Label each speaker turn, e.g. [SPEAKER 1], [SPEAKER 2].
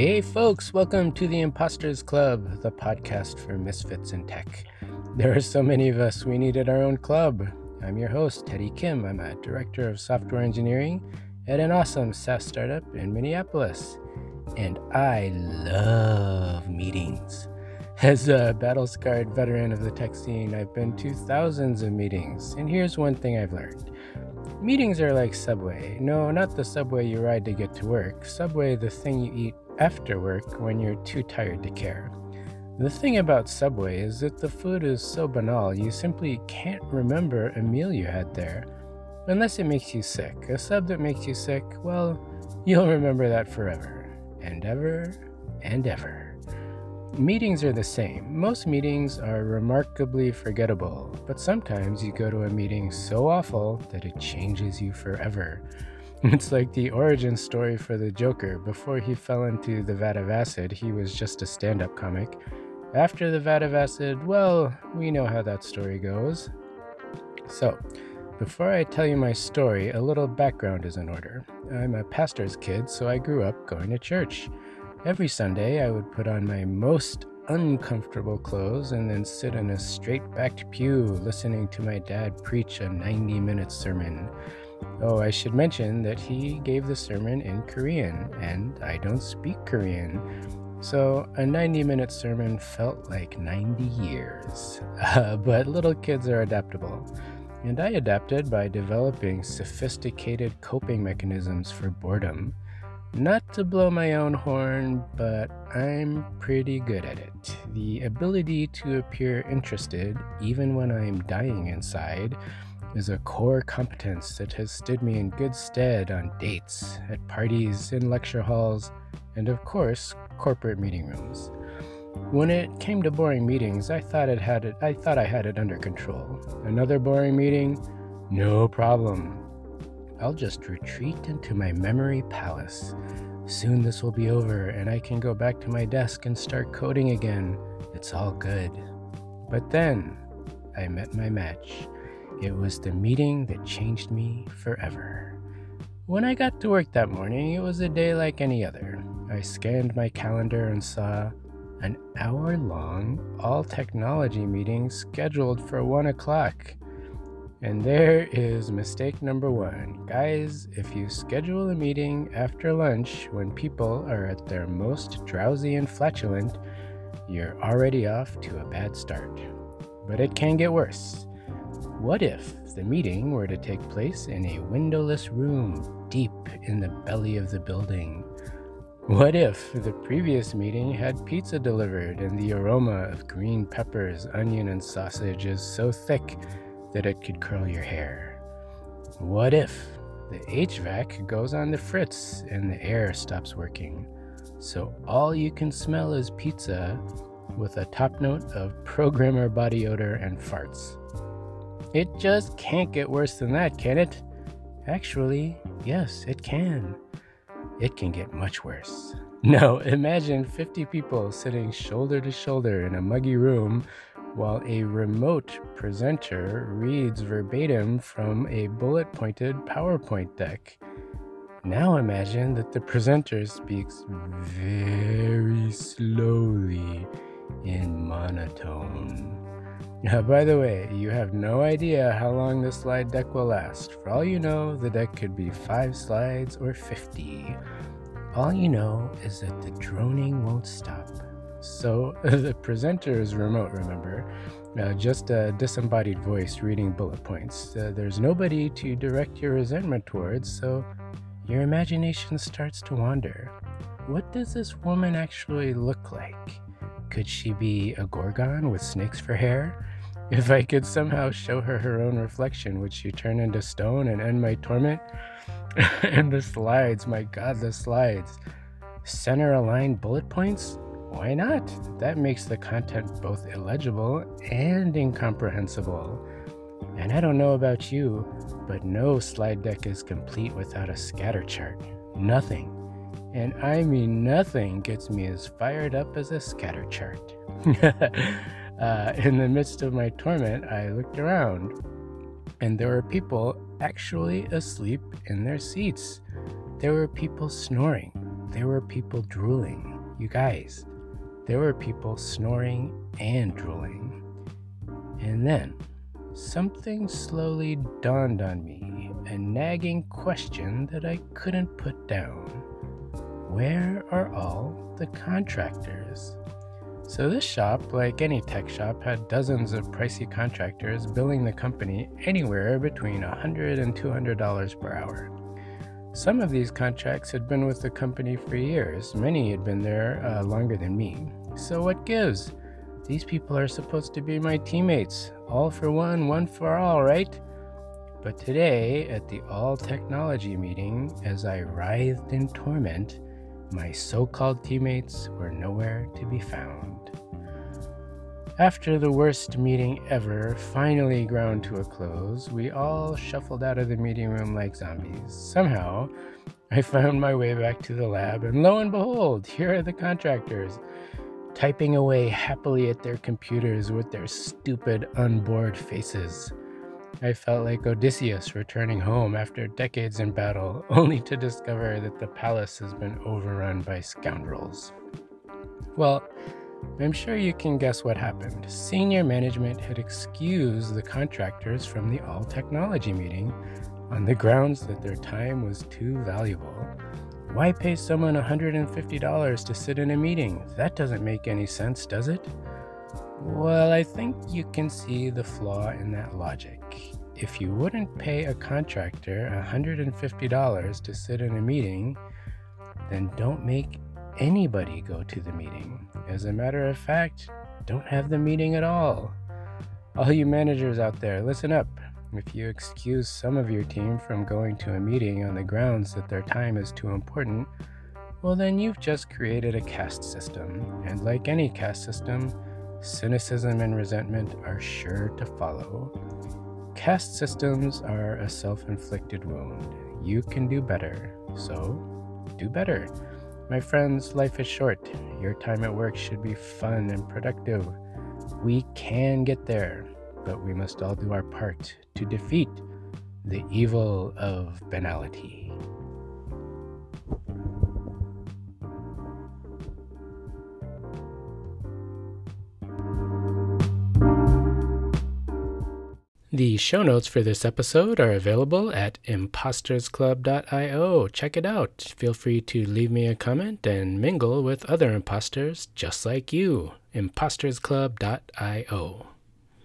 [SPEAKER 1] Hey, folks, welcome to the Imposters Club, the podcast for misfits in tech. There are so many of us, we needed our own club. I'm your host, Teddy Kim. I'm a director of software engineering at an awesome SaaS startup in Minneapolis. And I love meetings. As a battle scarred veteran of the tech scene, I've been to thousands of meetings, and here's one thing I've learned. Meetings are like Subway. No, not the Subway you ride to get to work. Subway, the thing you eat after work when you're too tired to care. The thing about Subway is that the food is so banal you simply can't remember a meal you had there. Unless it makes you sick. A sub that makes you sick, well, you'll remember that forever. And ever and ever. Meetings are the same. Most meetings are remarkably forgettable, but sometimes you go to a meeting so awful that it changes you forever. It's like the origin story for the Joker. Before he fell into the vat of acid, he was just a stand up comic. After the vat of acid, well, we know how that story goes. So, before I tell you my story, a little background is in order. I'm a pastor's kid, so I grew up going to church. Every Sunday, I would put on my most uncomfortable clothes and then sit in a straight backed pew listening to my dad preach a 90 minute sermon. Oh, I should mention that he gave the sermon in Korean, and I don't speak Korean. So a 90 minute sermon felt like 90 years. Uh, but little kids are adaptable. And I adapted by developing sophisticated coping mechanisms for boredom. Not to blow my own horn, but I'm pretty good at it. The ability to appear interested, even when I'm dying inside, is a core competence that has stood me in good stead on dates, at parties, in lecture halls, and of course, corporate meeting rooms. When it came to boring meetings, I thought it had it I thought I had it under control. Another boring meeting? No problem. I'll just retreat into my memory palace. Soon this will be over and I can go back to my desk and start coding again. It's all good. But then I met my match. It was the meeting that changed me forever. When I got to work that morning, it was a day like any other. I scanned my calendar and saw an hour long all technology meeting scheduled for 1 o'clock. And there is mistake number one. Guys, if you schedule a meeting after lunch when people are at their most drowsy and flatulent, you're already off to a bad start. But it can get worse. What if the meeting were to take place in a windowless room deep in the belly of the building? What if the previous meeting had pizza delivered and the aroma of green peppers, onion, and sausage is so thick that it could curl your hair? What if the HVAC goes on the fritz and the air stops working? So all you can smell is pizza with a top note of programmer body odor and farts. It just can't get worse than that, can it? Actually, yes, it can. It can get much worse. No, imagine 50 people sitting shoulder to shoulder in a muggy room while a remote presenter reads verbatim from a bullet pointed PowerPoint deck. Now imagine that the presenter speaks very slowly in monotone. Uh, by the way, you have no idea how long this slide deck will last. For all you know, the deck could be 5 slides or 50. All you know is that the droning won't stop. So, the presenter is remote, remember? Uh, just a disembodied voice reading bullet points. Uh, there's nobody to direct your resentment towards, so your imagination starts to wander. What does this woman actually look like? Could she be a Gorgon with snakes for hair? If I could somehow show her her own reflection, would she turn into stone and end my torment? and the slides, my god, the slides. Center aligned bullet points? Why not? That makes the content both illegible and incomprehensible. And I don't know about you, but no slide deck is complete without a scatter chart. Nothing. And I mean nothing gets me as fired up as a scatter chart. uh, in the midst of my torment, I looked around, and there were people actually asleep in their seats. There were people snoring. There were people drooling. You guys, there were people snoring and drooling. And then something slowly dawned on me, a nagging question that I couldn't put down. Where are all the contractors? So, this shop, like any tech shop, had dozens of pricey contractors billing the company anywhere between $100 and $200 per hour. Some of these contracts had been with the company for years, many had been there uh, longer than me. So, what gives? These people are supposed to be my teammates. All for one, one for all, right? But today, at the all technology meeting, as I writhed in torment, my so called teammates were nowhere to be found. After the worst meeting ever finally ground to a close, we all shuffled out of the meeting room like zombies. Somehow, I found my way back to the lab, and lo and behold, here are the contractors, typing away happily at their computers with their stupid, unbored faces. I felt like Odysseus returning home after decades in battle, only to discover that the palace has been overrun by scoundrels. Well, I'm sure you can guess what happened. Senior management had excused the contractors from the all technology meeting on the grounds that their time was too valuable. Why pay someone $150 to sit in a meeting? That doesn't make any sense, does it? Well, I think you can see the flaw in that logic. If you wouldn't pay a contractor $150 to sit in a meeting, then don't make anybody go to the meeting. As a matter of fact, don't have the meeting at all. All you managers out there, listen up. If you excuse some of your team from going to a meeting on the grounds that their time is too important, well, then you've just created a caste system. And like any caste system, cynicism and resentment are sure to follow. Caste systems are a self inflicted wound. You can do better, so do better. My friends, life is short. Your time at work should be fun and productive. We can get there, but we must all do our part to defeat the evil of banality. The show notes for this episode are available at impostersclub.io. Check it out. Feel free to leave me a comment and mingle with other imposters just like you. impostersclub.io.